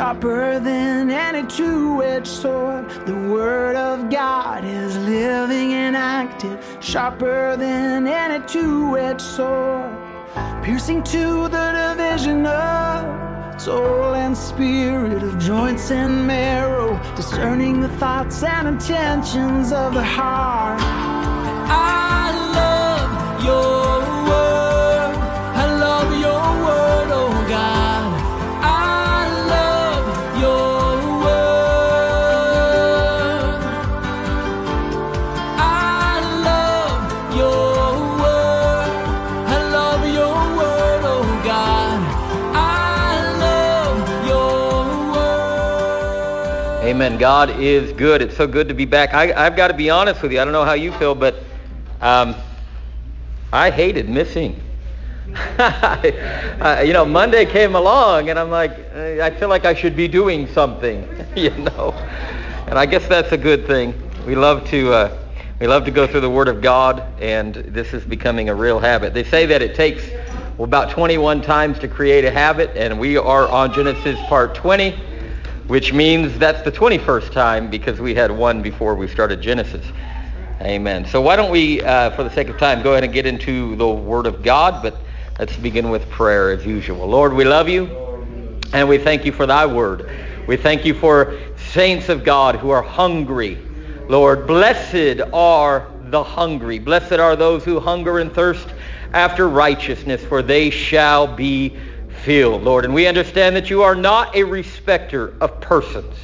sharper than any two-edged sword. The word of God is living and active, sharper than any two-edged sword, piercing to the division of soul and spirit, of joints and marrow, discerning the thoughts and intentions of the heart. Amen. God is good. It's so good to be back. I, I've got to be honest with you. I don't know how you feel, but um, I hated missing. uh, you know, Monday came along, and I'm like, I feel like I should be doing something, you know. And I guess that's a good thing. We love to uh, we love to go through the Word of God, and this is becoming a real habit. They say that it takes about 21 times to create a habit, and we are on Genesis part 20 which means that's the 21st time because we had one before we started Genesis. Amen. So why don't we, uh, for the sake of time, go ahead and get into the Word of God, but let's begin with prayer as usual. Lord, we love you, and we thank you for thy Word. We thank you for saints of God who are hungry. Lord, blessed are the hungry. Blessed are those who hunger and thirst after righteousness, for they shall be filled, Lord. And we understand that you are not a respecter of persons,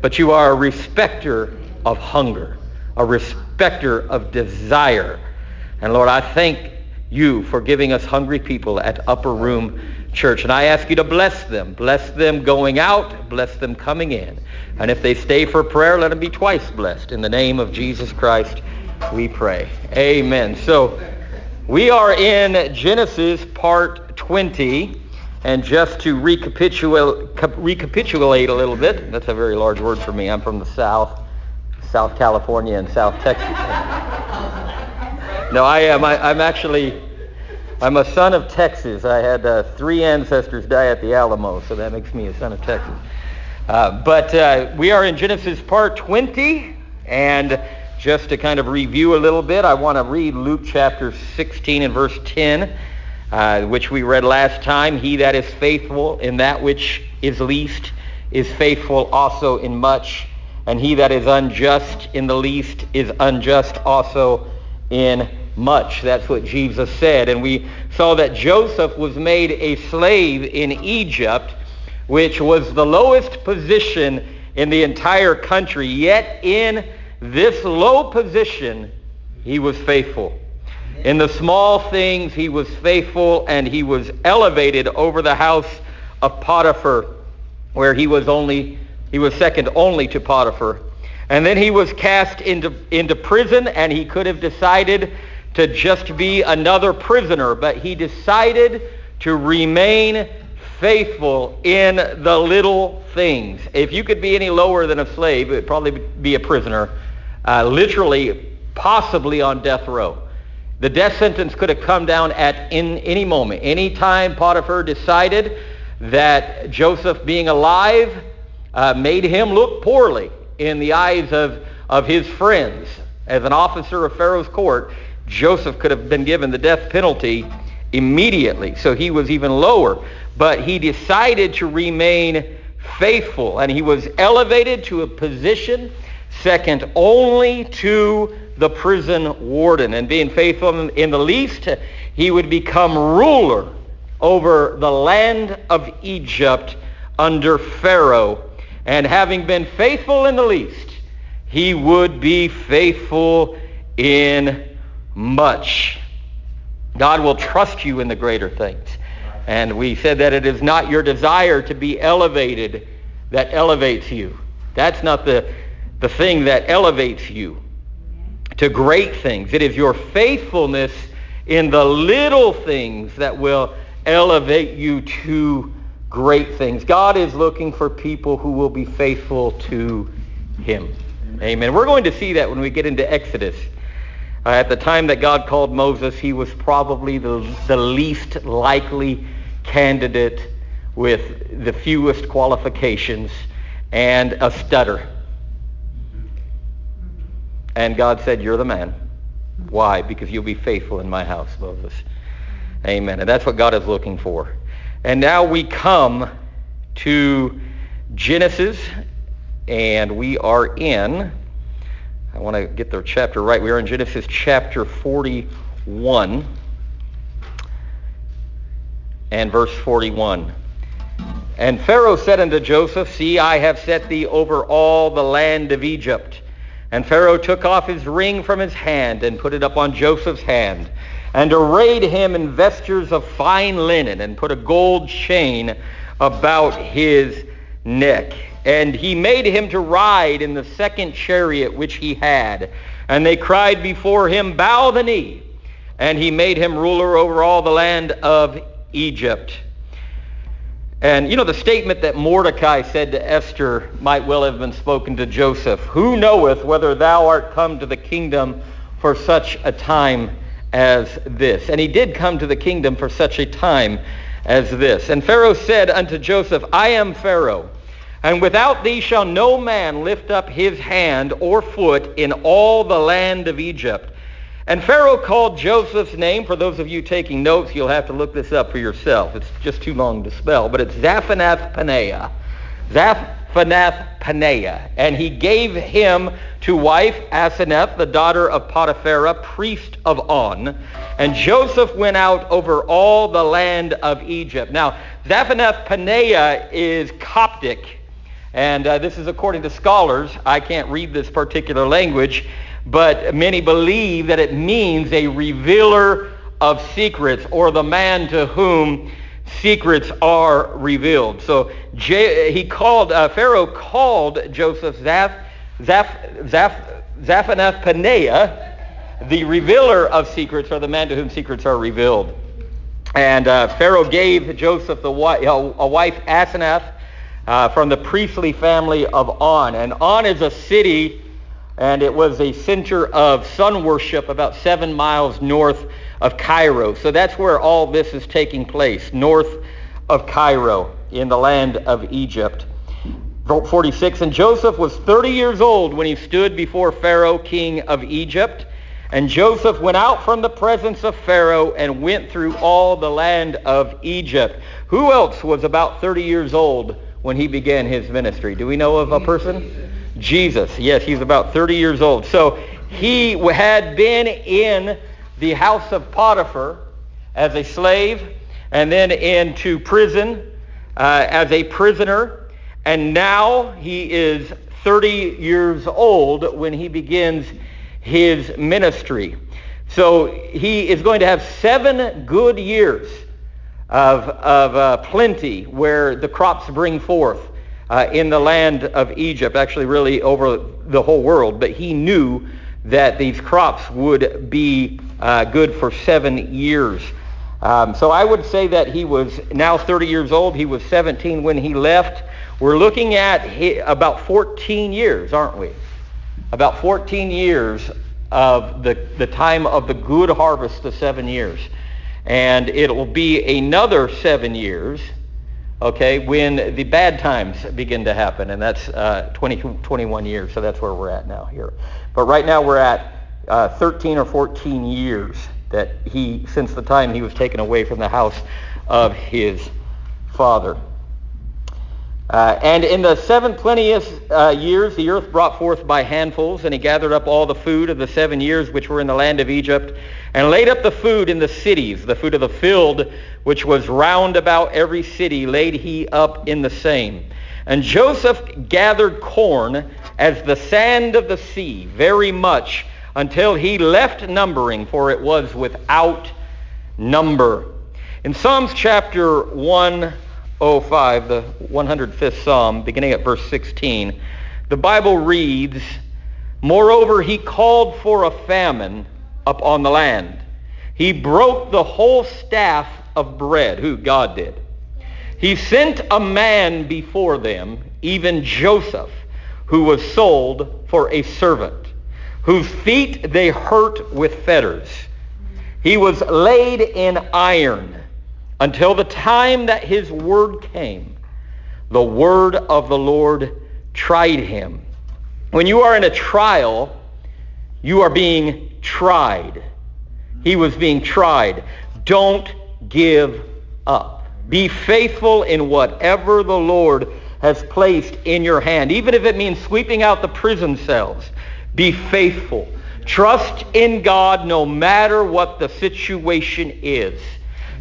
but you are a respecter of hunger, a respecter of desire. And Lord, I thank you for giving us hungry people at Upper Room Church. And I ask you to bless them. Bless them going out. Bless them coming in. And if they stay for prayer, let them be twice blessed. In the name of Jesus Christ, we pray. Amen. So we are in Genesis part 20. And just to recapitulate, a little bit, that's a very large word for me. I'm from the South, South California and South Texas. No, I am. I, am actually, I'm a son of Texas. I had uh, three ancestors die at the Alamo, so that makes me a son of Texas. Uh, but uh, we are in Genesis part 20, and just to kind of review a little bit, I want to read Luke chapter 16 and verse 10 uh, which we read last time. He that is faithful in that which is least is faithful also in much. And he that is unjust in the least is unjust also in much. That's what Jesus said. And we saw that Joseph was made a slave in Egypt, which was the lowest position in the entire country. Yet in this low position, he was faithful. In the small things he was faithful and he was elevated over the house of Potiphar where he was only he was second only to Potiphar. And then he was cast into into prison and he could have decided to just be another prisoner, but he decided to remain faithful in the little things. If you could be any lower than a slave, it would probably be a prisoner, uh, literally, possibly on death row. The death sentence could have come down at in any moment. Any time Potiphar decided that Joseph being alive uh, made him look poorly in the eyes of, of his friends. As an officer of Pharaoh's court, Joseph could have been given the death penalty immediately. So he was even lower. But he decided to remain faithful, and he was elevated to a position second only to the prison warden. And being faithful in the least, he would become ruler over the land of Egypt under Pharaoh. And having been faithful in the least, he would be faithful in much. God will trust you in the greater things. And we said that it is not your desire to be elevated that elevates you. That's not the, the thing that elevates you to great things. It is your faithfulness in the little things that will elevate you to great things. God is looking for people who will be faithful to him. Amen. We're going to see that when we get into Exodus. Uh, at the time that God called Moses, he was probably the, the least likely candidate with the fewest qualifications and a stutter. And God said, you're the man. Why? Because you'll be faithful in my house, Moses. Amen. And that's what God is looking for. And now we come to Genesis, and we are in, I want to get the chapter right. We are in Genesis chapter 41 and verse 41. And Pharaoh said unto Joseph, See, I have set thee over all the land of Egypt. And Pharaoh took off his ring from his hand and put it up on Joseph's hand and arrayed him in vestures of fine linen and put a gold chain about his neck. And he made him to ride in the second chariot which he had. And they cried before him, Bow the knee. And he made him ruler over all the land of Egypt. And you know the statement that Mordecai said to Esther might well have been spoken to Joseph. Who knoweth whether thou art come to the kingdom for such a time as this? And he did come to the kingdom for such a time as this. And Pharaoh said unto Joseph, I am Pharaoh, and without thee shall no man lift up his hand or foot in all the land of Egypt. And Pharaoh called Joseph's name. For those of you taking notes, you'll have to look this up for yourself. It's just too long to spell. But it's Zaphanath Paneah. Zaphanath Paneah. And he gave him to wife Asenath, the daughter of Potipharah, priest of On. And Joseph went out over all the land of Egypt. Now, Zaphanath Paneah is Coptic. And uh, this is according to scholars. I can't read this particular language but many believe that it means a revealer of secrets or the man to whom secrets are revealed. So he called, uh, Pharaoh called Joseph Zaph, Zaph, Zaph, Zaphanath Paneah, the revealer of secrets or the man to whom secrets are revealed. And uh, Pharaoh gave Joseph the wi- a wife, Asenath, uh, from the priestly family of On. And On is a city and it was a center of sun worship about seven miles north of Cairo. So that's where all this is taking place, north of Cairo in the land of Egypt. 46, and Joseph was 30 years old when he stood before Pharaoh, king of Egypt. And Joseph went out from the presence of Pharaoh and went through all the land of Egypt. Who else was about 30 years old when he began his ministry? Do we know of a person? Jesus. Yes, he's about 30 years old. So he had been in the house of Potiphar as a slave and then into prison uh, as a prisoner. And now he is 30 years old when he begins his ministry. So he is going to have seven good years of, of uh, plenty where the crops bring forth uh, in the land of Egypt, actually really over the whole world, but he knew that these crops would be uh, good for seven years. Um, so I would say that he was now 30 years old. He was 17 when he left. We're looking at about 14 years, aren't we? About 14 years of the, the time of the good harvest, the seven years. And it will be another seven years okay, when the bad times begin to happen, and that's uh, 20, 21 years, so that's where we're at now here. But right now we're at uh, 13 or 14 years that he, since the time he was taken away from the house of his father. Uh, and in the seven uh, years, the earth brought forth by handfuls, and he gathered up all the food of the seven years which were in the land of Egypt, and laid up the food in the cities, the food of the field, which was round about every city, laid he up in the same. And Joseph gathered corn as the sand of the sea, very much, until he left numbering, for it was without number. In Psalms chapter 1, 105, the 105th Psalm, beginning at verse 16, the Bible reads, Moreover, he called for a famine upon the land. He broke the whole staff of bread. Who? God did. He sent a man before them, even Joseph, who was sold for a servant, whose feet they hurt with fetters. He was laid in iron until the time that his word came. The word of the Lord tried him. When you are in a trial, you are being tried. He was being tried. Don't give up. Be faithful in whatever the Lord has placed in your hand, even if it means sweeping out the prison cells. Be faithful. Trust in God no matter what the situation is.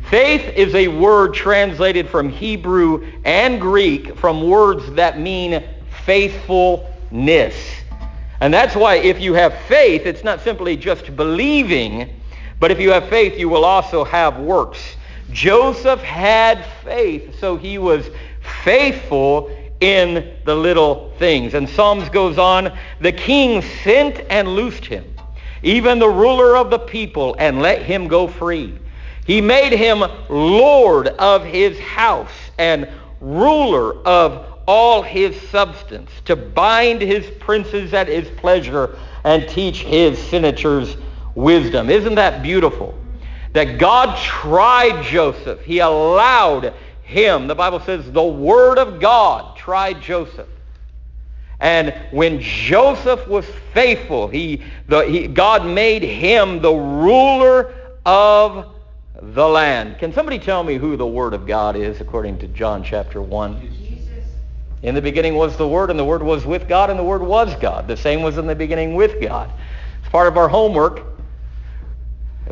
Faith is a word translated from Hebrew and Greek from words that mean faithfulness. And that's why if you have faith, it's not simply just believing, but if you have faith, you will also have works. Joseph had faith, so he was faithful in the little things. And Psalms goes on, the king sent and loosed him, even the ruler of the people, and let him go free. He made him Lord of his house and ruler of all his substance, to bind his princes at his pleasure and teach his senators wisdom. Isn't that beautiful? That God tried Joseph. He allowed him. The Bible says the word of God tried Joseph. And when Joseph was faithful, he, the, he, God made him the ruler of the land. Can somebody tell me who the Word of God is according to John chapter 1? In the beginning was the Word, and the Word was with God, and the Word was God. The same was in the beginning with God. It's part of our homework.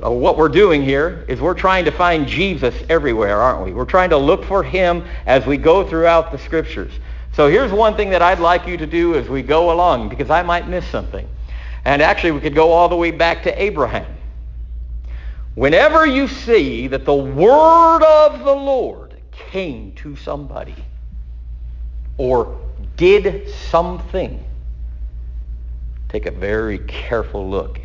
Uh, what we're doing here is we're trying to find Jesus everywhere, aren't we? We're trying to look for him as we go throughout the Scriptures. So here's one thing that I'd like you to do as we go along, because I might miss something. And actually, we could go all the way back to Abraham. Whenever you see that the word of the Lord came to somebody or did something, take a very careful look.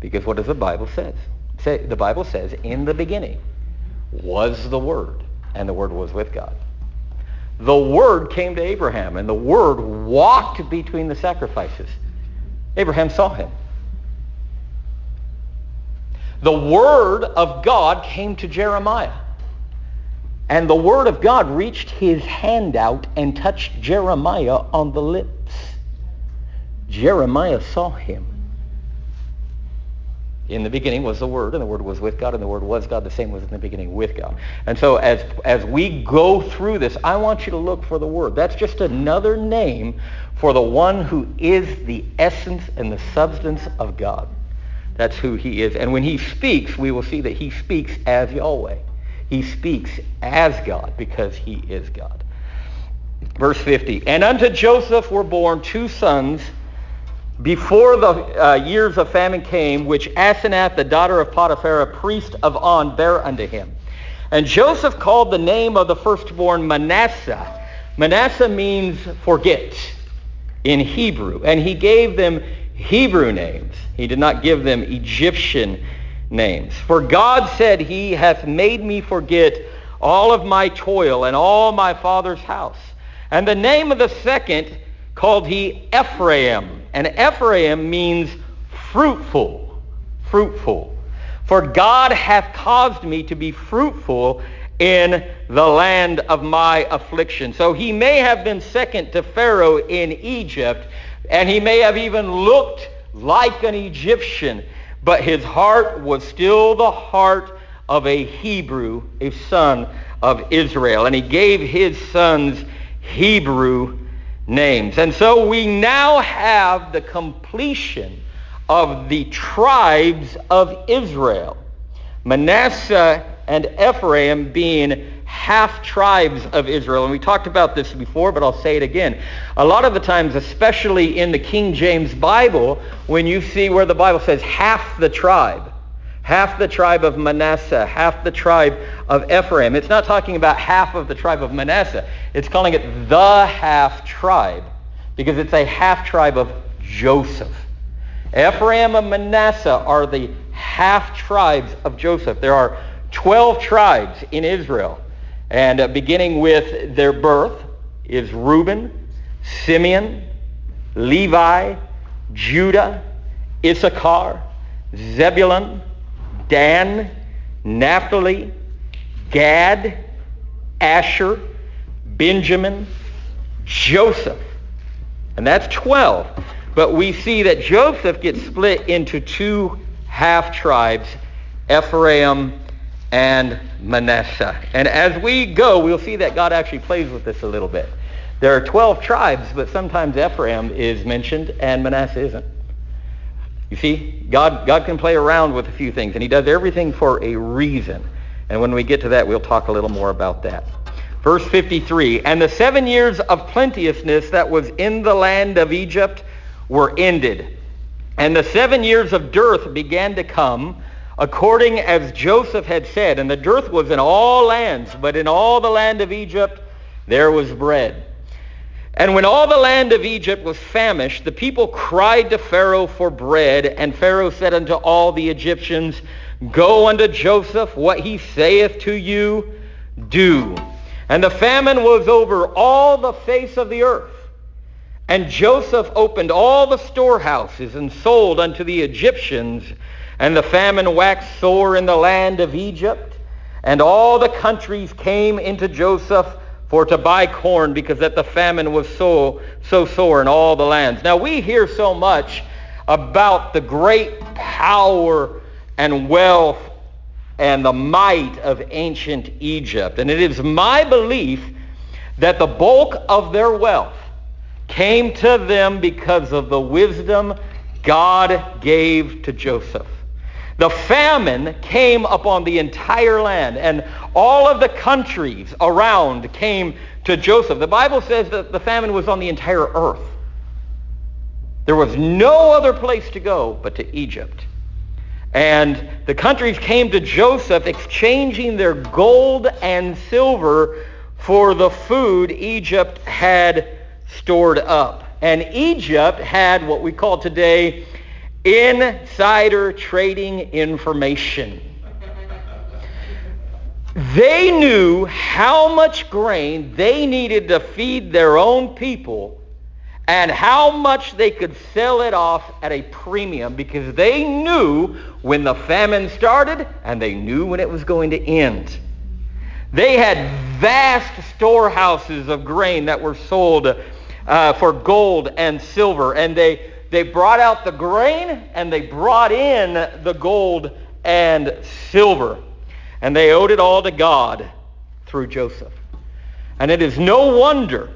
Because what does the Bible says? Say, the Bible says, in the beginning was the Word, and the Word was with God. The Word came to Abraham, and the Word walked between the sacrifices. Abraham saw him. The Word of God came to Jeremiah. And the Word of God reached his hand out and touched Jeremiah on the lips. Jeremiah saw him. In the beginning was the Word, and the Word was with God, and the Word was God. The same was in the beginning with God. And so as, as we go through this, I want you to look for the Word. That's just another name for the one who is the essence and the substance of God. That's who he is. And when he speaks, we will see that he speaks as Yahweh. He speaks as God because he is God. Verse 50, And unto Joseph were born two sons before the uh, years of famine came, which Asenath, the daughter of Potiphar, a priest of On, bare unto him. And Joseph called the name of the firstborn Manasseh. Manasseh means forget in Hebrew. And he gave them Hebrew names. He did not give them Egyptian names. For God said, He hath made me forget all of my toil and all my father's house. And the name of the second called he Ephraim. And Ephraim means fruitful, fruitful. For God hath caused me to be fruitful in the land of my affliction. So he may have been second to Pharaoh in Egypt, and he may have even looked like an Egyptian, but his heart was still the heart of a Hebrew, a son of Israel. And he gave his sons Hebrew names. And so we now have the completion of the tribes of Israel. Manasseh and Ephraim being half tribes of Israel. And we talked about this before, but I'll say it again. A lot of the times, especially in the King James Bible, when you see where the Bible says half the tribe, half the tribe of Manasseh, half the tribe of Ephraim, it's not talking about half of the tribe of Manasseh. It's calling it the half tribe because it's a half tribe of Joseph. Ephraim and Manasseh are the half tribes of Joseph. There are 12 tribes in Israel. And uh, beginning with their birth is Reuben, Simeon, Levi, Judah, Issachar, Zebulun, Dan, Naphtali, Gad, Asher, Benjamin, Joseph. And that's 12. But we see that Joseph gets split into two half tribes, Ephraim and Manasseh. And as we go, we'll see that God actually plays with this a little bit. There are 12 tribes, but sometimes Ephraim is mentioned and Manasseh isn't. You see, God, God can play around with a few things, and he does everything for a reason. And when we get to that, we'll talk a little more about that. Verse 53, And the seven years of plenteousness that was in the land of Egypt were ended. And the seven years of dearth began to come, according as Joseph had said. And the dearth was in all lands, but in all the land of Egypt there was bread. And when all the land of Egypt was famished, the people cried to Pharaoh for bread. And Pharaoh said unto all the Egyptians, Go unto Joseph, what he saith to you, do. And the famine was over all the face of the earth. And Joseph opened all the storehouses and sold unto the Egyptians. And the famine waxed sore in the land of Egypt. And all the countries came into Joseph for to buy corn because that the famine was so, so sore in all the lands. Now we hear so much about the great power and wealth and the might of ancient Egypt. And it is my belief that the bulk of their wealth came to them because of the wisdom God gave to Joseph. The famine came upon the entire land, and all of the countries around came to Joseph. The Bible says that the famine was on the entire earth. There was no other place to go but to Egypt. And the countries came to Joseph exchanging their gold and silver for the food Egypt had stored up. And Egypt had what we call today insider trading information. They knew how much grain they needed to feed their own people and how much they could sell it off at a premium because they knew when the famine started and they knew when it was going to end. They had vast storehouses of grain that were sold uh, for gold and silver, and they they brought out the grain and they brought in the gold and silver. And they owed it all to God through Joseph. And it is no wonder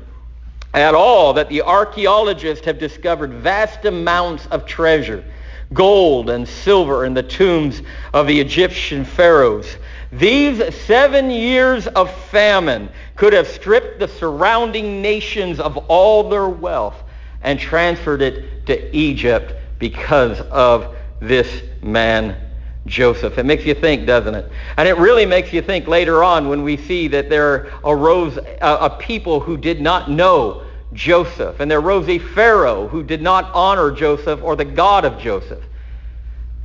at all that the archaeologists have discovered vast amounts of treasure, gold and silver in the tombs of the Egyptian pharaohs. These seven years of famine could have stripped the surrounding nations of all their wealth and transferred it to Egypt because of this man Joseph. It makes you think, doesn't it? And it really makes you think later on when we see that there arose a, a, people who did not know Joseph. And there arose a Pharaoh who did not honor Joseph or the God of Joseph.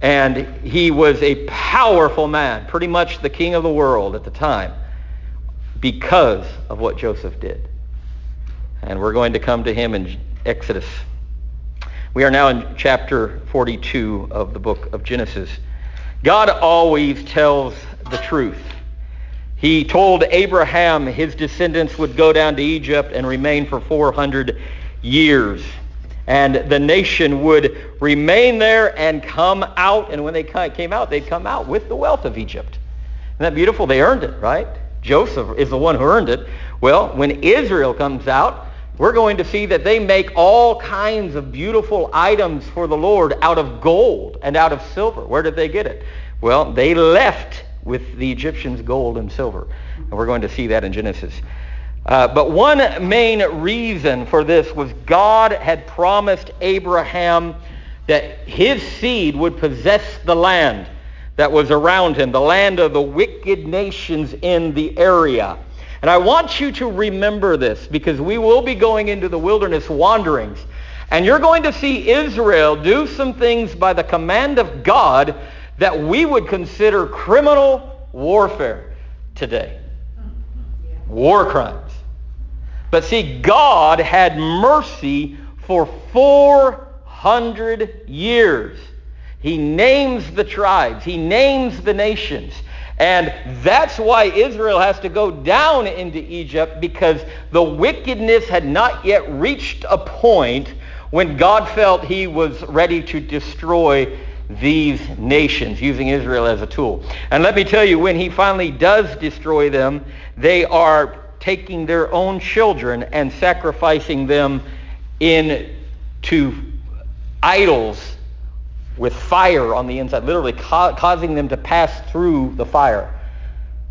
And he was a powerful man, pretty much the king of the world at the time, because of what Joseph did. And we're going to come to him in Exodus. We are now in chapter 42 of the book of Genesis. God always tells the truth. He told Abraham his descendants would go down to Egypt and remain for 400 years. And the nation would remain there and come out. And when they came out, they'd come out with the wealth of Egypt. Isn't that beautiful? They earned it, right? Joseph is the one who earned it. Well, when Israel comes out, we're going to see that they make all kinds of beautiful items for the Lord out of gold and out of silver. Where did they get it? Well, they left with the Egyptians gold and silver. And we're going to see that in Genesis. Uh, but one main reason for this was God had promised Abraham that his seed would possess the land that was around him, the land of the wicked nations in the area. And I want you to remember this because we will be going into the wilderness wanderings. And you're going to see Israel do some things by the command of God that we would consider criminal warfare today. War crimes. But see, God had mercy for 400 years. He names the tribes. He names the nations. And that's why Israel has to go down into Egypt because the wickedness had not yet reached a point when God felt he was ready to destroy these nations, using Israel as a tool. And let me tell you, when he finally does destroy them, they are taking their own children and sacrificing them into idols with fire on the inside, literally ca- causing them to pass through the fire.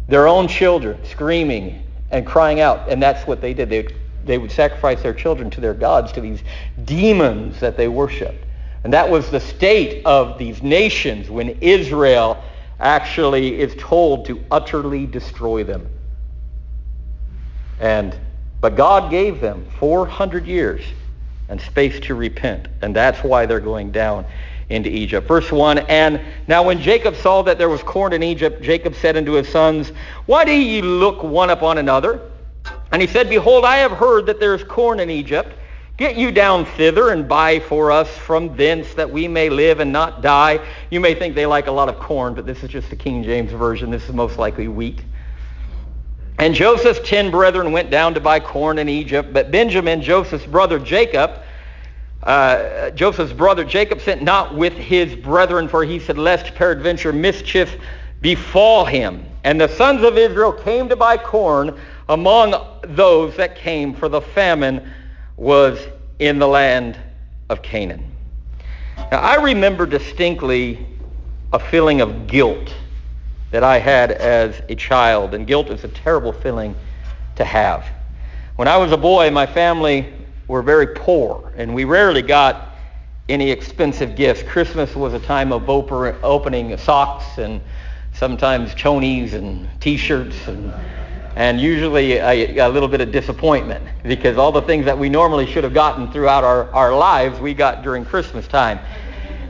Their own children screaming and crying out. And that's what they did. They, they would sacrifice their children to their gods, to these demons that they worshiped. And that was the state of these nations when Israel actually is told to utterly destroy them. And but God gave them 400 years and space to repent, and that's why they're going down into Egypt. Verse 1, And now when Jacob saw that there was corn in Egypt, Jacob said unto his sons, Why do ye look one upon another? And he said, Behold, I have heard that there is corn in Egypt. Get you down thither and buy for us from thence that we may live and not die. You may think they like a lot of corn, but this is just the King James Version. This is most likely wheat. And Joseph's ten brethren went down to buy corn in Egypt, but Benjamin, Joseph's brother Jacob, uh, Joseph's brother Jacob sent not with his brethren, for he said, lest peradventure mischief befall him. And the sons of Israel came to buy corn among those that came, for the famine was in the land of Canaan. Now, I remember distinctly a feeling of guilt that I had as a child, and guilt is a terrible feeling to have. When I was a boy, my family were very poor, and we rarely got any expensive gifts. Christmas was a time of opening socks and sometimes chonies and T-shirts and and usually a, a, little bit of disappointment because all the things that we normally should have gotten throughout our, our lives we got during Christmas time.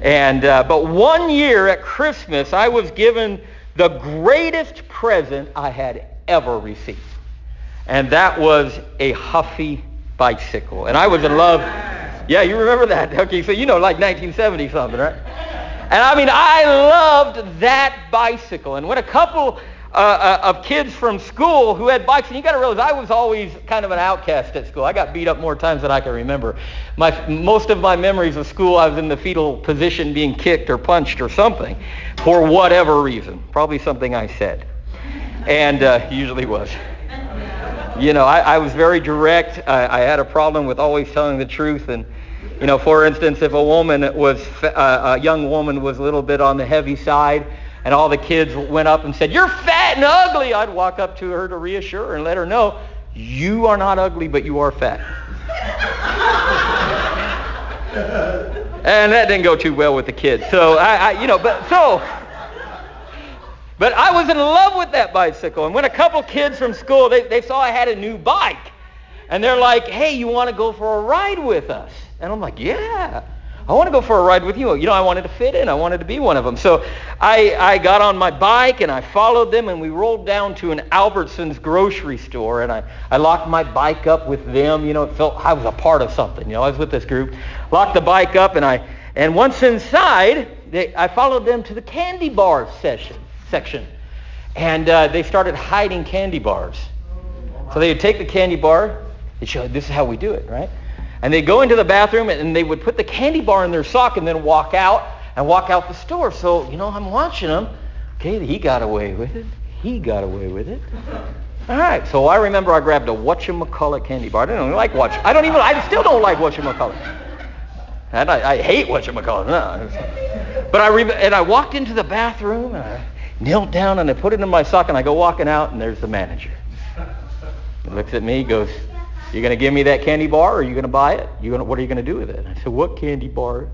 And uh, but one year at Christmas I was given the greatest present I had ever received. And that was a Huffy bicycle. And I was in love. Yeah, you remember that. Okay, so you know like 1970 something, right? And I mean, I loved that bicycle. And when a couple uh, uh, of kids from school who had bikes, and you got to realize I was always kind of an outcast at school. I got beat up more times than I can remember. My most of my memories of school, I was in the fetal position, being kicked or punched or something, for whatever reason. Probably something I said, and uh, usually was. You know, I, I was very direct. I, I had a problem with always telling the truth, and you know, for instance, if a woman was uh, a young woman was a little bit on the heavy side and all the kids went up and said, you're fat and ugly, I'd walk up to her to reassure her and let her know, you are not ugly, but you are fat. and that didn't go too well with the kids. So I, I, you know, but so, but I was in love with that bicycle. And when a couple kids from school, they, they saw I had a new bike. And they're like, hey, you want to go for a ride with us? And I'm like, yeah. I want to go for a ride with you. You know, I wanted to fit in. I wanted to be one of them. So I, I got on my bike and I followed them and we rolled down to an Albertsons grocery store and I, I locked my bike up with them. You know, it felt I was a part of something. You know, I was with this group. Locked the bike up and I, and once inside, they, I followed them to the candy bar session, section. And uh, they started hiding candy bars. So they would take the candy bar. They show, this is how we do it, right? And they'd go into the bathroom and they would put the candy bar in their sock and then walk out and walk out the store. So, you know, I'm watching them. Okay, he got away with it. He got away with it. All right, so I remember I grabbed a whatchamacallit candy bar. I don't even like watch. I don't even, I still don't like whatchamacallit. And I, I hate whatchamacallit. No. But I, re- and I walked into the bathroom and I knelt down and I put it in my sock and I go walking out and there's the manager. He looks at me, goes, you going to give me that candy bar or are you going to buy it? You gonna, what are you going to do with it? I said, what candy bar?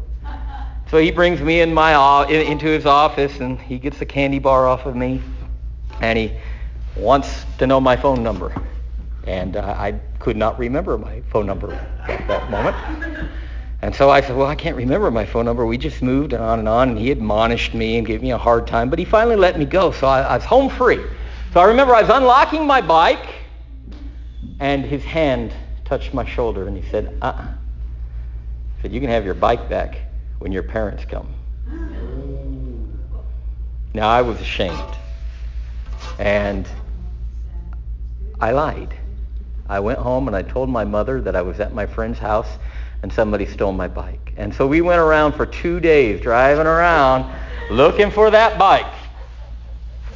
So he brings me in my into his office and he gets the candy bar off of me and he wants to know my phone number. And uh, I could not remember my phone number at that moment. And so I said, well, I can't remember my phone number. We just moved and on and on, and he admonished me and gave me a hard time. But he finally let me go, so I, I was home free. So I remember I was unlocking my bike, and his hand touched my shoulder and he said, uh-uh. He said, you can have your bike back when your parents come. Now I was ashamed. And I lied. I went home and I told my mother that I was at my friend's house and somebody stole my bike. And so we went around for two days driving around looking for that bike.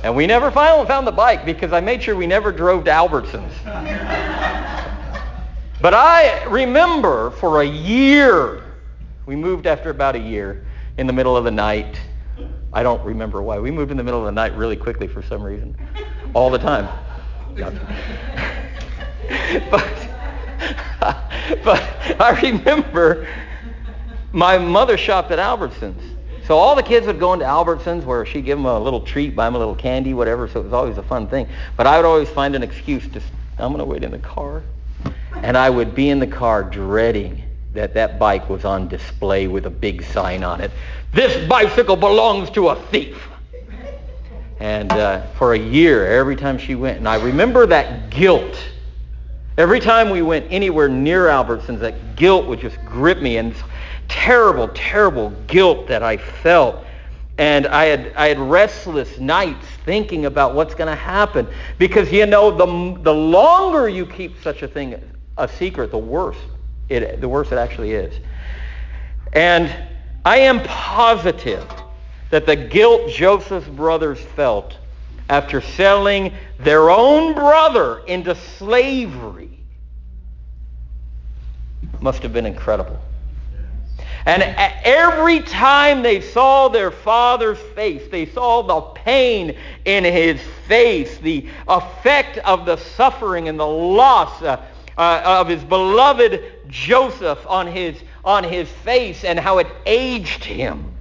And we never finally found the bike because I made sure we never drove to Albertsons. but I remember for a year, we moved after about a year in the middle of the night. I don't remember why. We moved in the middle of the night really quickly for some reason. All the time. but, but I remember my mother shopped at Albertsons. So all the kids would go into Albertsons where she'd give them a little treat, buy them a little candy, whatever. So it was always a fun thing. But I would always find an excuse to, I'm going to wait in the car. And I would be in the car dreading that that bike was on display with a big sign on it. This bicycle belongs to a thief. And uh, for a year, every time she went, and I remember that guilt. Every time we went anywhere near Albertsons, that guilt would just grip me, and terrible, terrible guilt that I felt. And I had, I had restless nights thinking about what's going to happen. Because, you know, the, the longer you keep such a thing a secret, the worse it, the worse it actually is. And I am positive that the guilt Joseph's brothers felt after selling their own brother into slavery must have been incredible. And every time they saw their father's face, they saw the pain in his face, the effect of the suffering and the loss uh, uh, of his beloved Joseph on his, on his face and how it aged him.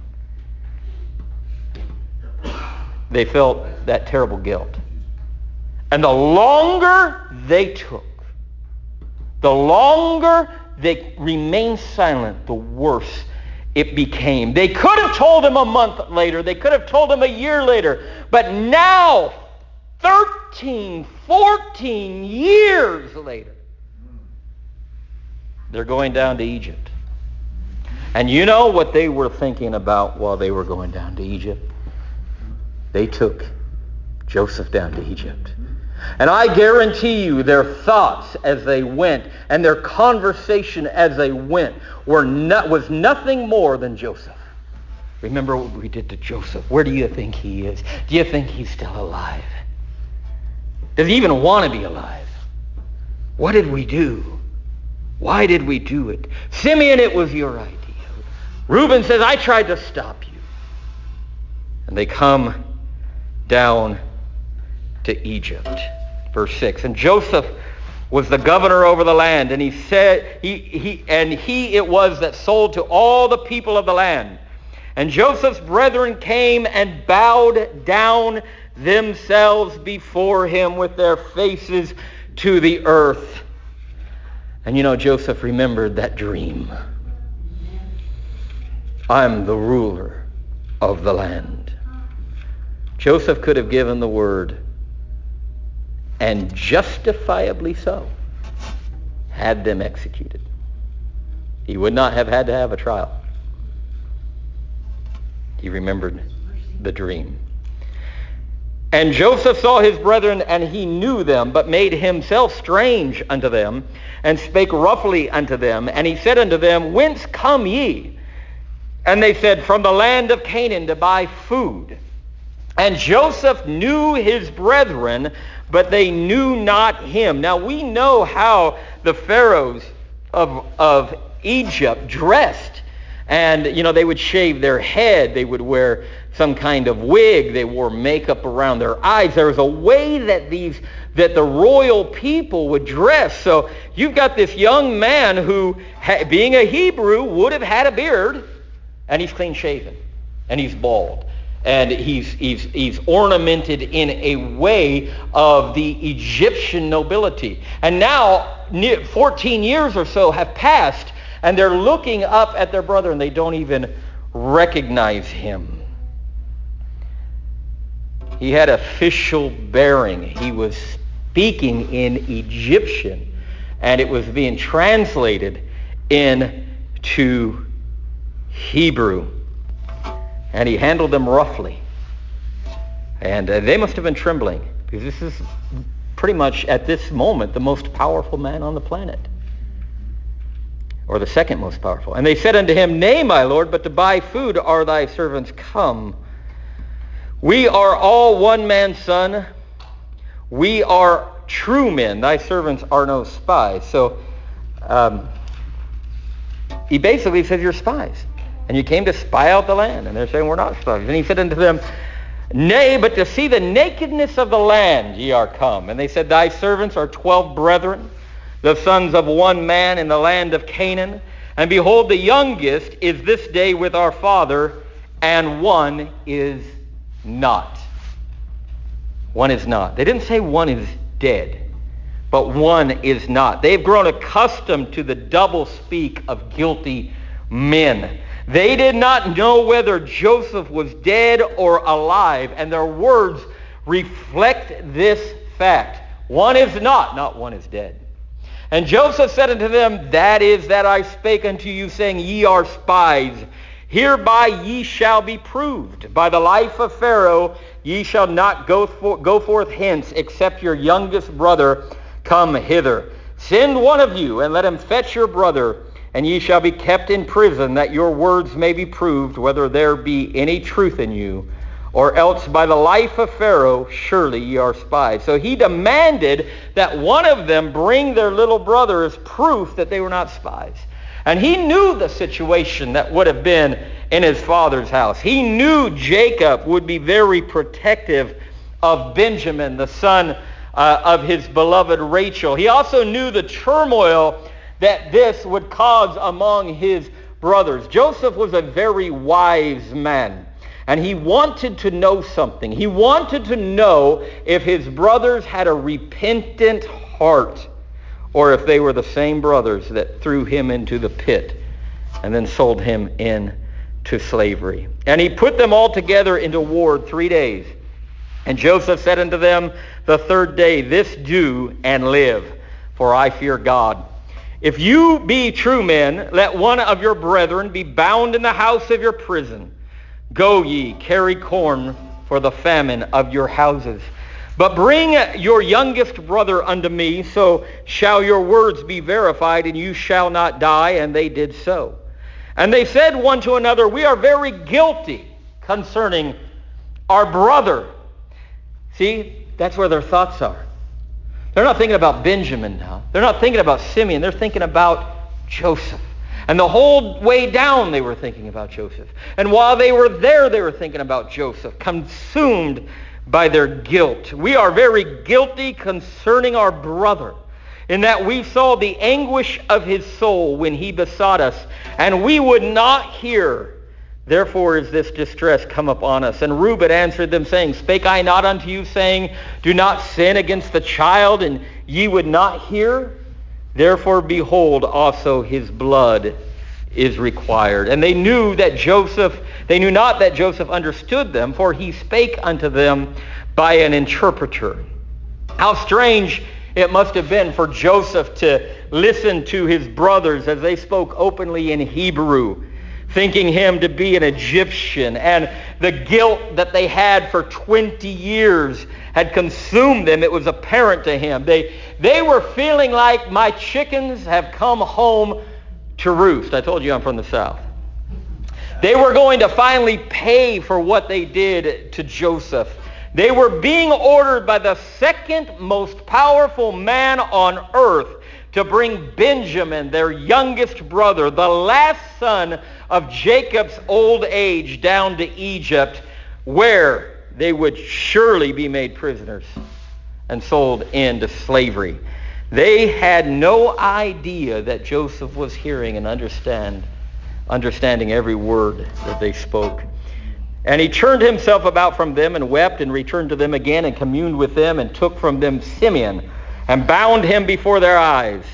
They felt that terrible guilt. And the longer they took, the longer they remained silent, the worse it became. They could have told him a month later. They could have told him a year later. But now, 13, 14 years later, they're going down to Egypt. And you know what they were thinking about while they were going down to Egypt? They took Joseph down to Egypt. And I guarantee you their thoughts as they went and their conversation as they went were was nothing more than Joseph. Remember what we did to Joseph. Where do you think he is? Do you think he's still alive? Does he even want to be alive? What did we do? Why did we do it? Simeon, it was your idea. Reuben says, I tried to stop you. And they come down to Egypt. Verse 6. And Joseph was the governor over the land, and he said, he, he, and he it was that sold to all the people of the land. And Joseph's brethren came and bowed down themselves before him with their faces to the earth. And you know, Joseph remembered that dream. I'm the ruler of the land. Joseph could have given the word, and justifiably so, had them executed. He would not have had to have a trial. He remembered the dream. And Joseph saw his brethren, and he knew them, but made himself strange unto them, and spake roughly unto them. And he said unto them, Whence come ye? And they said, From the land of Canaan to buy food. And Joseph knew his brethren, but they knew not him. Now we know how the pharaohs of, of Egypt dressed. And, you know, they would shave their head. They would wear some kind of wig. They wore makeup around their eyes. There was a way that these that the royal people would dress. So you've got this young man who, being a Hebrew, would have had a beard, and he's clean shaven, and he's bald. And he's, he's, he's ornamented in a way of the Egyptian nobility. And now, 14 years or so have passed, and they're looking up at their brother, and they don't even recognize him. He had official bearing. He was speaking in Egyptian, and it was being translated into Hebrew. And he handled them roughly. And uh, they must have been trembling. Because this is pretty much at this moment the most powerful man on the planet. Or the second most powerful. And they said unto him, Nay, my Lord, but to buy food are thy servants come. We are all one man's son. We are true men. Thy servants are no spies. So um, he basically says, you're spies. And you came to spy out the land. And they're saying, we're not spies. And he said unto them, Nay, but to see the nakedness of the land ye are come. And they said, Thy servants are twelve brethren, the sons of one man in the land of Canaan. And behold, the youngest is this day with our father, and one is not. One is not. They didn't say one is dead, but one is not. They've grown accustomed to the double speak of guilty men. They did not know whether Joseph was dead or alive, and their words reflect this fact. One is not, not one is dead. And Joseph said unto them, That is that I spake unto you, saying, Ye are spies. Hereby ye shall be proved. By the life of Pharaoh ye shall not go, for, go forth hence, except your youngest brother come hither. Send one of you, and let him fetch your brother, and ye shall be kept in prison, that your words may be proved, whether there be any truth in you. Or else by the life of Pharaoh, surely ye are spies. So he demanded that one of them bring their little brother as proof that they were not spies. And he knew the situation that would have been in his father's house. He knew Jacob would be very protective of Benjamin, the son uh, of his beloved Rachel. He also knew the turmoil that this would cause among his brothers. Joseph was a very wise man. And he wanted to know something. He wanted to know if his brothers had a repentant heart or if they were the same brothers that threw him into the pit and then sold him into slavery. And he put them all together into ward three days. And Joseph said unto them the third day, This do and live, for I fear God. If you be true men, let one of your brethren be bound in the house of your prison. Go ye, carry corn for the famine of your houses. But bring your youngest brother unto me, so shall your words be verified, and you shall not die. And they did so. And they said one to another, We are very guilty concerning our brother. See, that's where their thoughts are. They're not thinking about Benjamin now. They're not thinking about Simeon. They're thinking about Joseph. And the whole way down they were thinking about Joseph. And while they were there, they were thinking about Joseph, consumed by their guilt. We are very guilty concerning our brother in that we saw the anguish of his soul when he besought us, and we would not hear. Therefore is this distress come upon us. And Reuben answered them, saying, Spake I not unto you, saying, Do not sin against the child, and ye would not hear? Therefore behold, also his blood is required. And they knew that Joseph, they knew not that Joseph understood them, for he spake unto them by an interpreter. How strange it must have been for Joseph to listen to his brothers as they spoke openly in Hebrew, thinking him to be an Egyptian. And the guilt that they had for 20 years had consumed them. It was apparent to him. They, they were feeling like my chickens have come home to roost. I told you I'm from the South. They were going to finally pay for what they did to Joseph. They were being ordered by the second most powerful man on earth to bring Benjamin, their youngest brother, the last son of Jacob's old age, down to Egypt, where they would surely be made prisoners and sold into slavery. They had no idea that Joseph was hearing and understand, understanding every word that they spoke. And he turned himself about from them and wept and returned to them again and communed with them and took from them Simeon and bound him before their eyes.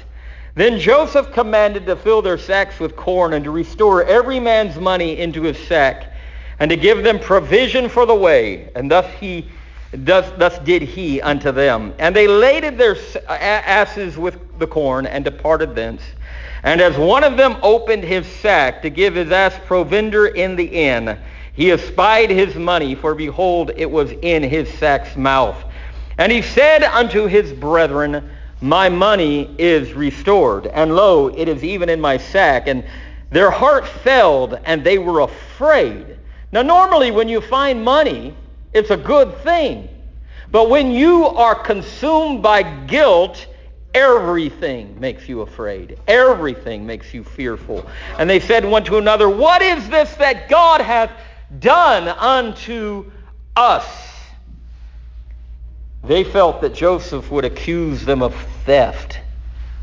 Then Joseph commanded to fill their sacks with corn and to restore every man's money into his sack and to give them provision for the way. And thus he Thus, thus did he unto them. And they laded their asses with the corn and departed thence. And as one of them opened his sack to give his ass provender in the inn, he espied his money, for behold, it was in his sack's mouth. And he said unto his brethren, My money is restored, and lo, it is even in my sack. And their heart failed, and they were afraid. Now normally when you find money, it's a good thing. But when you are consumed by guilt, everything makes you afraid. Everything makes you fearful. And they said one to another, What is this that God hath done unto us? They felt that Joseph would accuse them of theft,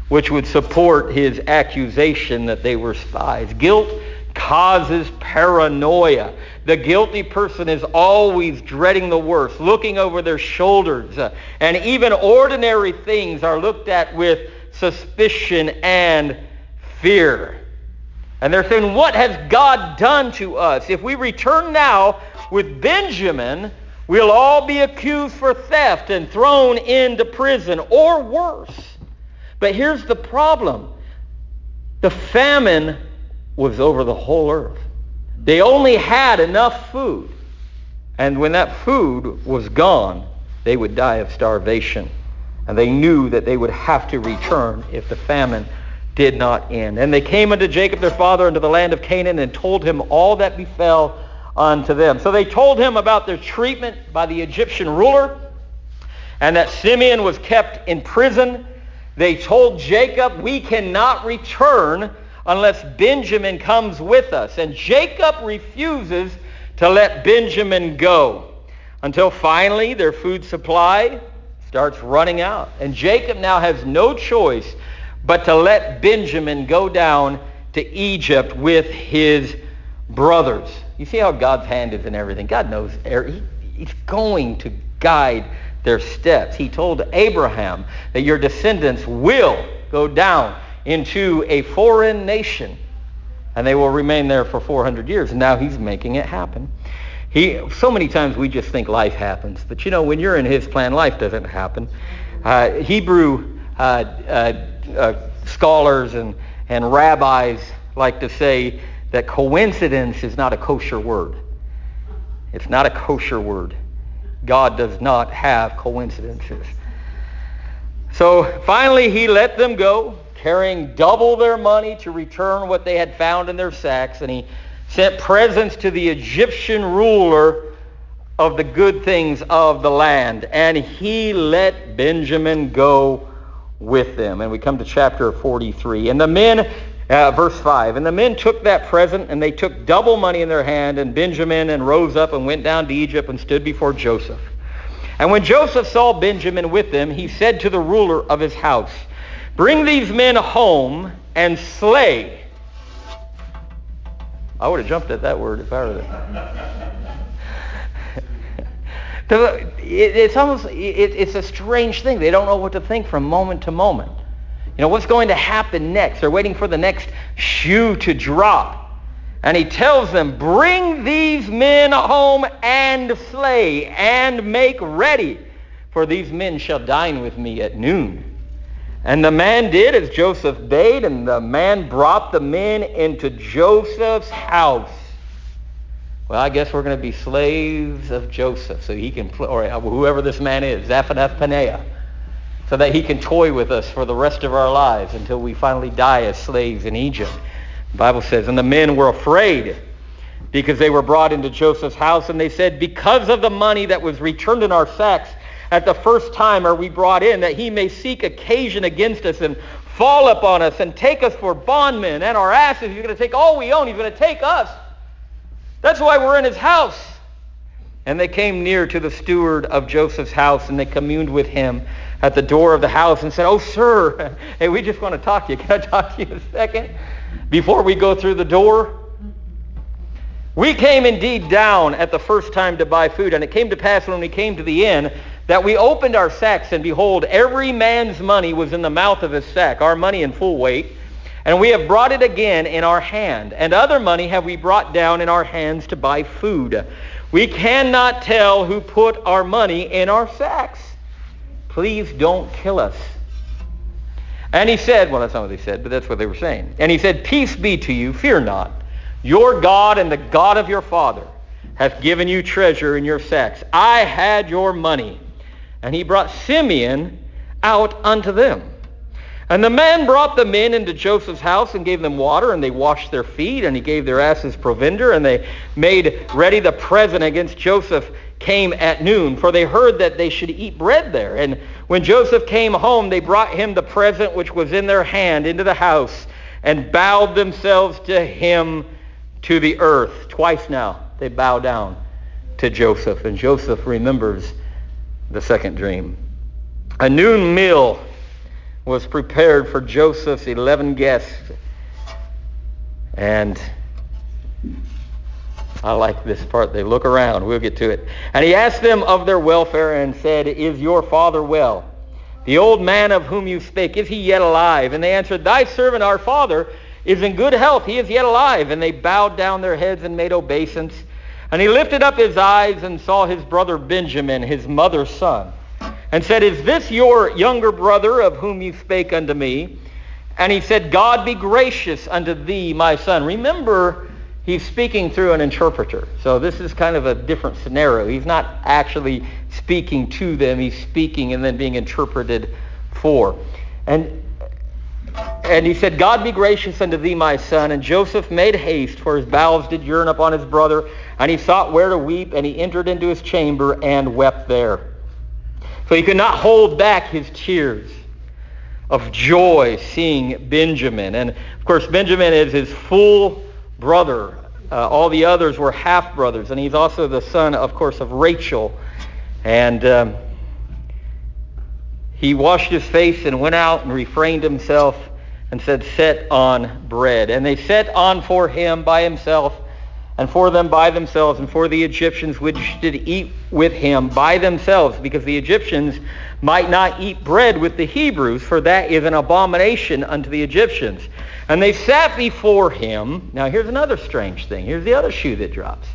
which would support his accusation that they were spies. Guilt causes paranoia. The guilty person is always dreading the worst, looking over their shoulders, uh, and even ordinary things are looked at with suspicion and fear. And they're saying, what has God done to us? If we return now with Benjamin, we'll all be accused for theft and thrown into prison, or worse. But here's the problem. The famine was over the whole earth. They only had enough food. And when that food was gone, they would die of starvation. And they knew that they would have to return if the famine did not end. And they came unto Jacob their father into the land of Canaan and told him all that befell unto them. So they told him about their treatment by the Egyptian ruler and that Simeon was kept in prison. They told Jacob, we cannot return unless Benjamin comes with us. And Jacob refuses to let Benjamin go until finally their food supply starts running out. And Jacob now has no choice but to let Benjamin go down to Egypt with his brothers. You see how God's hand is in everything. God knows. He's going to guide their steps. He told Abraham that your descendants will go down into a foreign nation. And they will remain there for 400 years. And now he's making it happen. He, so many times we just think life happens. But you know, when you're in his plan, life doesn't happen. Uh, Hebrew uh, uh, uh, scholars and, and rabbis like to say that coincidence is not a kosher word. It's not a kosher word. God does not have coincidences. So finally he let them go carrying double their money to return what they had found in their sacks. And he sent presents to the Egyptian ruler of the good things of the land. And he let Benjamin go with them. And we come to chapter 43. And the men, uh, verse 5, and the men took that present and they took double money in their hand and Benjamin and rose up and went down to Egypt and stood before Joseph. And when Joseph saw Benjamin with them, he said to the ruler of his house, Bring these men home and slay. I would have jumped at that word if I were there. it's almost, it's a strange thing. They don't know what to think from moment to moment. You know, what's going to happen next? They're waiting for the next shoe to drop. And he tells them, bring these men home and slay and make ready, for these men shall dine with me at noon. And the man did as Joseph bade, and the man brought the men into Joseph's house. Well, I guess we're going to be slaves of Joseph, so he can, or whoever this man is, Zaphenath Paneah, so that he can toy with us for the rest of our lives until we finally die as slaves in Egypt. The Bible says, and the men were afraid because they were brought into Joseph's house, and they said, because of the money that was returned in our sacks, at the first time are we brought in, that he may seek occasion against us and fall upon us and take us for bondmen and our asses. He's going to take all we own. He's going to take us. That's why we're in his house. And they came near to the steward of Joseph's house, and they communed with him at the door of the house and said, Oh, sir, hey, we just want to talk to you. Can I talk to you a second before we go through the door? We came indeed down at the first time to buy food, and it came to pass when we came to the inn that we opened our sacks, and behold, every man's money was in the mouth of his sack, our money in full weight. And we have brought it again in our hand, and other money have we brought down in our hands to buy food. We cannot tell who put our money in our sacks. Please don't kill us. And he said, well, that's not what they said, but that's what they were saying. And he said, Peace be to you, fear not. Your God and the God of your father hath given you treasure in your sacks. I had your money And he brought Simeon out unto them. And the man brought the men into Joseph's house and gave them water, and they washed their feet, and he gave their asses provender, and they made ready the present against Joseph came at noon, for they heard that they should eat bread there. And when Joseph came home, they brought him the present which was in their hand into the house, and bowed themselves to him to the earth. Twice now they bow down to Joseph, and Joseph remembers the second dream. A noon meal was prepared for Joseph's 11 guests. And I like this part. They look around. We'll get to it. And he asked them of their welfare and said, Is your father well? The old man of whom you spake, is he yet alive? And they answered, Thy servant, our father, is in good health. He is yet alive. And they bowed down their heads and made obeisance. And he lifted up his eyes and saw his brother Benjamin, his mother's son and said, Is this your younger brother of whom you spake unto me? And he said, God be gracious unto thee, my son. Remember, he's speaking through an interpreter. So this is kind of a different scenario. He's not actually speaking to them. He's speaking and then being interpreted for. And and he said, God be gracious unto thee, my son. And Joseph made haste, for his bowels did yearn upon his brother. And he sought where to weep, and he entered into his chamber and wept there. So he could not hold back his tears of joy seeing Benjamin. And of course, Benjamin is his full brother. Uh, all the others were half brothers. And he's also the son, of course, of Rachel. And um, he washed his face and went out and refrained himself and said, Set on bread. And they set on for him by himself and for them by themselves, and for the Egyptians which did eat with him by themselves, because the Egyptians might not eat bread with the Hebrews, for that is an abomination unto the Egyptians. And they sat before him. Now here's another strange thing. Here's the other shoe that drops.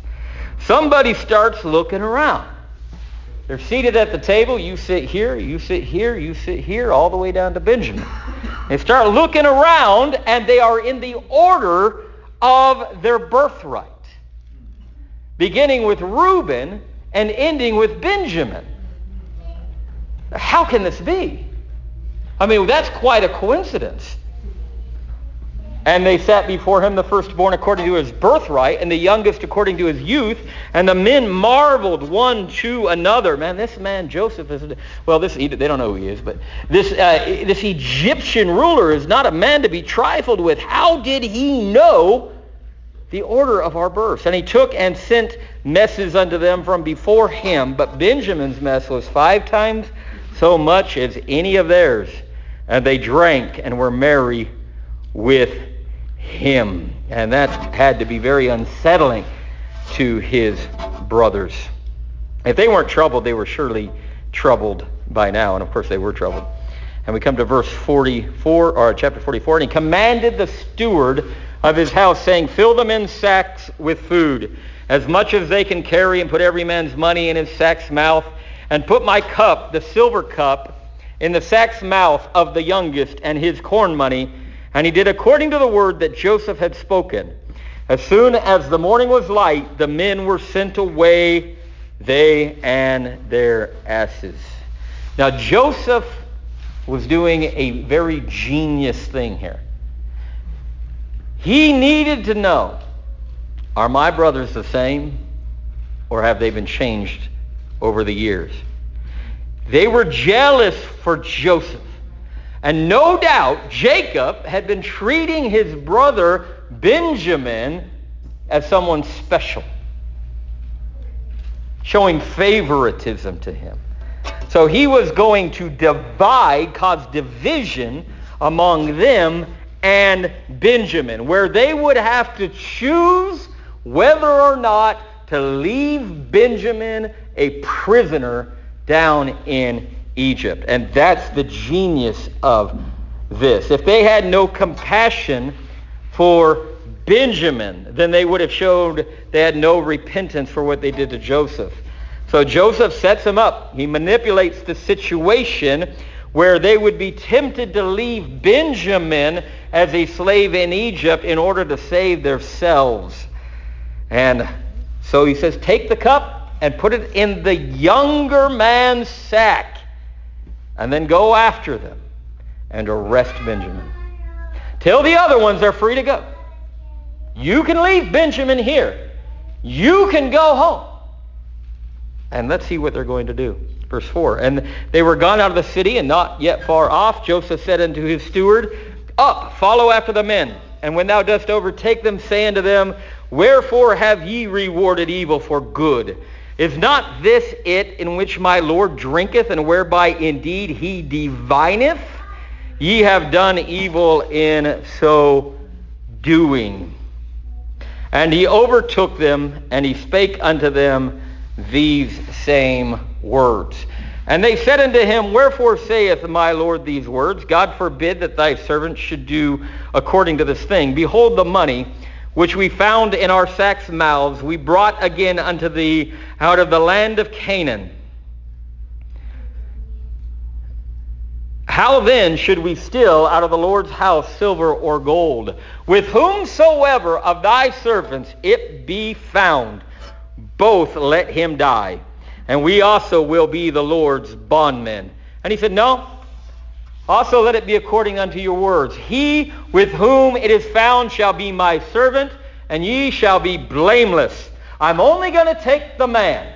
Somebody starts looking around. They're seated at the table. You sit here, you sit here, you sit here, all the way down to Benjamin. They start looking around, and they are in the order of their birthright beginning with Reuben and ending with Benjamin. How can this be? I mean, that's quite a coincidence. And they sat before him the firstborn according to his birthright, and the youngest according to his youth. And the men marveled one to another. Man, this man Joseph is well. This they don't know who he is, but this uh, this Egyptian ruler is not a man to be trifled with. How did he know the order of our births. And he took and sent messes unto them from before him. But Benjamin's mess was five times so much as any of theirs. And they drank and were merry with him. And that had to be very unsettling to his brothers. If they weren't troubled, they were surely troubled by now. And of course they were troubled. And we come to verse 44, or chapter 44. And he commanded the steward of his house, saying, Fill them in sacks with food, as much as they can carry, and put every man's money in his sack's mouth, and put my cup, the silver cup, in the sack's mouth of the youngest, and his corn money. And he did according to the word that Joseph had spoken. As soon as the morning was light, the men were sent away, they and their asses. Now Joseph was doing a very genius thing here. He needed to know, are my brothers the same or have they been changed over the years? They were jealous for Joseph. And no doubt Jacob had been treating his brother Benjamin as someone special, showing favoritism to him. So he was going to divide, cause division among them and Benjamin, where they would have to choose whether or not to leave Benjamin a prisoner down in Egypt. And that's the genius of this. If they had no compassion for Benjamin, then they would have showed they had no repentance for what they did to Joseph. So Joseph sets him up. He manipulates the situation where they would be tempted to leave Benjamin as a slave in Egypt in order to save themselves. And so he says, take the cup and put it in the younger man's sack. and then go after them and arrest Benjamin. Tell the other ones they're free to go. You can leave Benjamin here. You can go home. And let's see what they're going to do. Verse 4. And they were gone out of the city and not yet far off. Joseph said unto his steward, Up, follow after the men. And when thou dost overtake them, say unto them, Wherefore have ye rewarded evil for good? Is not this it in which my Lord drinketh, and whereby indeed he divineth? Ye have done evil in so doing. And he overtook them, and he spake unto them these same words. And they said unto him, Wherefore saith my Lord these words? God forbid that thy servants should do according to this thing. Behold the money which we found in our sacks' mouths, we brought again unto thee out of the land of Canaan. How then should we steal out of the Lord's house silver or gold? With whomsoever of thy servants it be found, both let him die, and we also will be the Lord's bondmen. And he said, No, also let it be according unto your words. He with whom it is found shall be my servant, and ye shall be blameless. I'm only going to take the man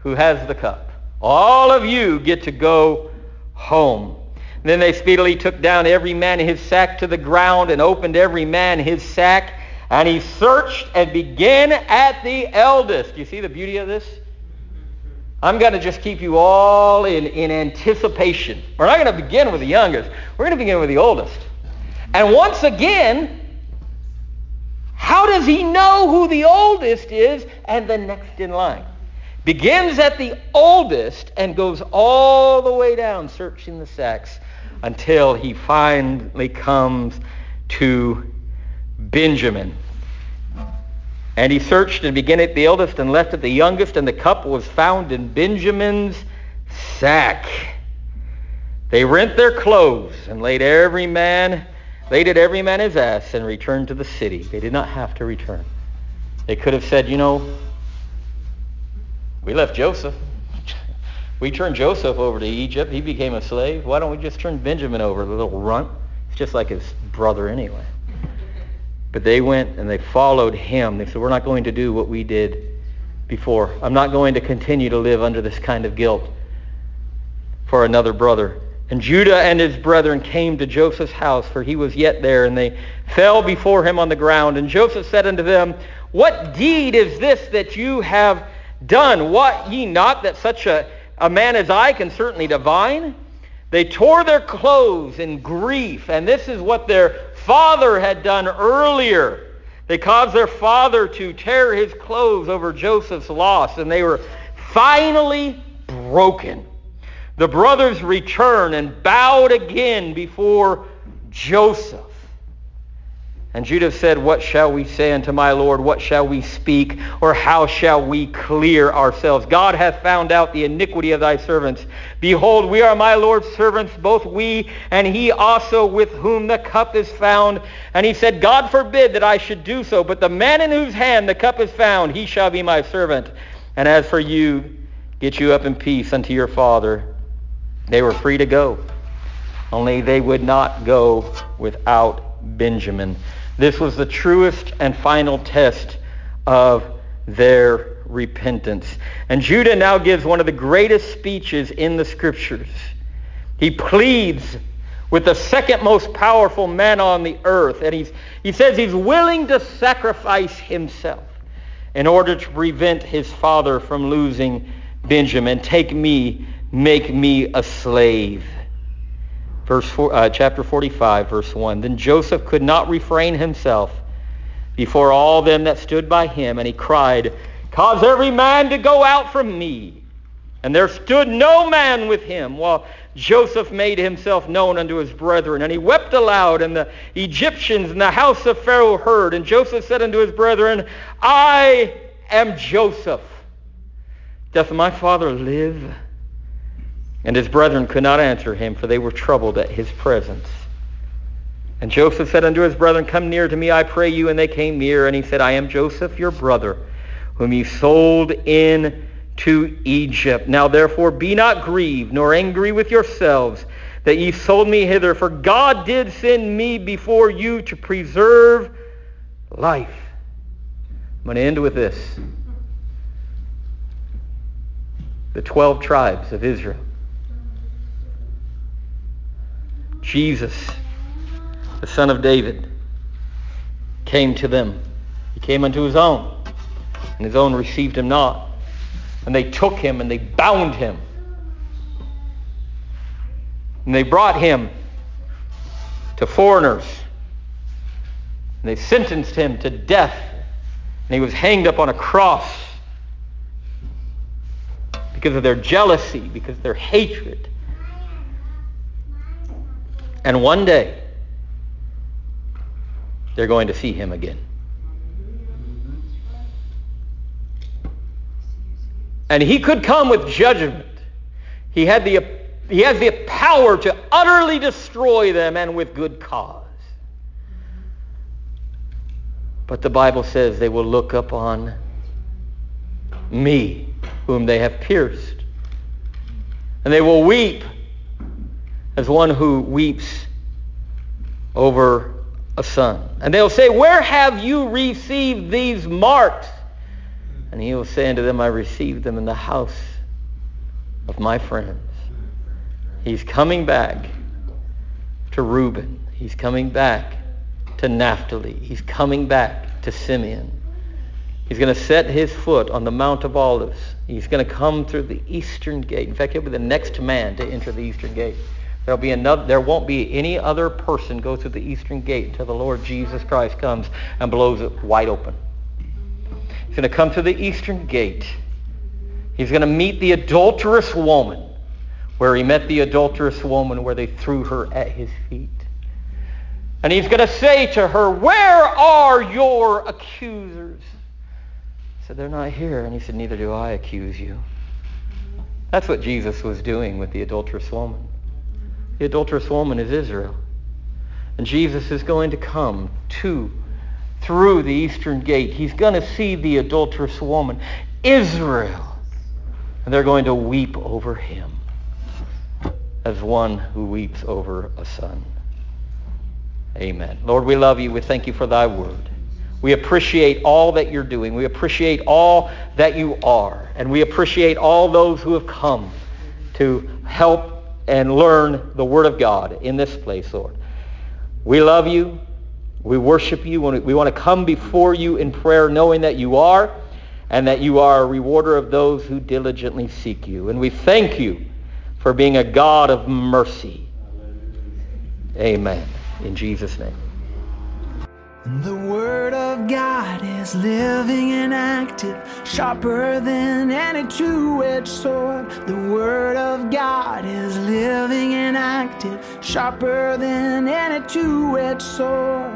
who has the cup. All of you get to go home. then they speedily took down every man his sack to the ground and opened every man his sack. And he searched and began at the eldest. You see the beauty of this? I'm going to just keep you all in, in anticipation. We're not going to begin with the youngest. We're going to begin with the oldest. And once again, how does he know who the oldest is and the next in line? Begins at the oldest and goes all the way down searching the sacks until he finally comes to Benjamin. And he searched and began at the eldest and left at the youngest, and the cup was found in Benjamin's sack. They rent their clothes and laid every man, laid at every man his ass, and returned to the city. They did not have to return. They could have said, you know, we left Joseph. We turned Joseph over to Egypt. He became a slave. Why don't we just turn Benjamin over, the little runt? It's just like his brother anyway. But they went and they followed him. They said, we're not going to do what we did before. I'm not going to continue to live under this kind of guilt for another brother. And Judah and his brethren came to Joseph's house, for he was yet there, and they fell before him on the ground. And Joseph said unto them, What deed is this that you have done? What ye not that such a, a man as I can certainly divine? They tore their clothes in grief, and this is what their father had done earlier. They caused their father to tear his clothes over Joseph's loss, and they were finally broken. The brothers returned and bowed again before Joseph. And Judah said, What shall we say unto my Lord? What shall we speak? Or how shall we clear ourselves? God hath found out the iniquity of thy servants. Behold, we are my Lord's servants, both we and he also with whom the cup is found. And he said, God forbid that I should do so, but the man in whose hand the cup is found, he shall be my servant. And as for you, get you up in peace unto your father. They were free to go. Only they would not go without Benjamin. This was the truest and final test of their repentance. And Judah now gives one of the greatest speeches in the scriptures. He pleads with the second most powerful man on the earth. And he's, he says he's willing to sacrifice himself in order to prevent his father from losing Benjamin. Take me, make me a slave verse four, uh, chapter 45, verse 1. Then Joseph could not refrain himself before all them that stood by him, and he cried, Cause every man to go out from me. And there stood no man with him, while Joseph made himself known unto his brethren. And he wept aloud, and the Egyptians and the house of Pharaoh heard. And Joseph said unto his brethren, I am Joseph. Doth my father live? And his brethren could not answer him, for they were troubled at his presence. And Joseph said unto his brethren, Come near to me, I pray you. And they came near, and he said, I am Joseph, your brother, whom you sold in to Egypt. Now therefore be not grieved, nor angry with yourselves, that ye sold me hither, for God did send me before you to preserve life. I'm going to end with this. The 12 tribes of Israel. Jesus, the son of David, came to them. He came unto his own, and his own received him not. And they took him and they bound him. And they brought him to foreigners. And they sentenced him to death. And he was hanged up on a cross because of their jealousy, because of their hatred. And one day, they're going to see him again. And he could come with judgment. He had the, he has the power to utterly destroy them and with good cause. But the Bible says they will look upon me, whom they have pierced. And they will weep as one who weeps over a son. And they'll say, Where have you received these marks? And he will say unto them, I received them in the house of my friends. He's coming back to Reuben. He's coming back to Naphtali. He's coming back to Simeon. He's going to set his foot on the Mount of Olives. He's going to come through the eastern gate. In fact, he'll be the next man to enter the eastern gate. There'll be another, there won't be any other person go through the eastern gate until the Lord Jesus Christ comes and blows it wide open. He's going to come through the eastern gate. He's going to meet the adulterous woman where he met the adulterous woman where they threw her at his feet. And he's going to say to her, where are your accusers? He said, they're not here. And he said, neither do I accuse you. That's what Jesus was doing with the adulterous woman. The adulterous woman is Israel. And Jesus is going to come to through the eastern gate. He's going to see the adulterous woman, Israel. And they're going to weep over him as one who weeps over a son. Amen. Lord, we love you. We thank you for thy word. We appreciate all that you're doing. We appreciate all that you are. And we appreciate all those who have come to help and learn the word of God in this place, Lord. We love you. We worship you. We want to come before you in prayer knowing that you are and that you are a rewarder of those who diligently seek you. And we thank you for being a God of mercy. Amen. In Jesus' name. The Word of God is living and active, sharper than any two-edged sword. The Word of God is living and active, sharper than any two-edged sword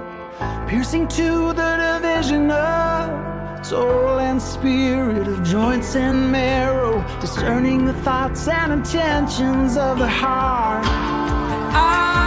piercing to the division of soul and spirit, of joints and marrow, discerning the thoughts and intentions of the heart. I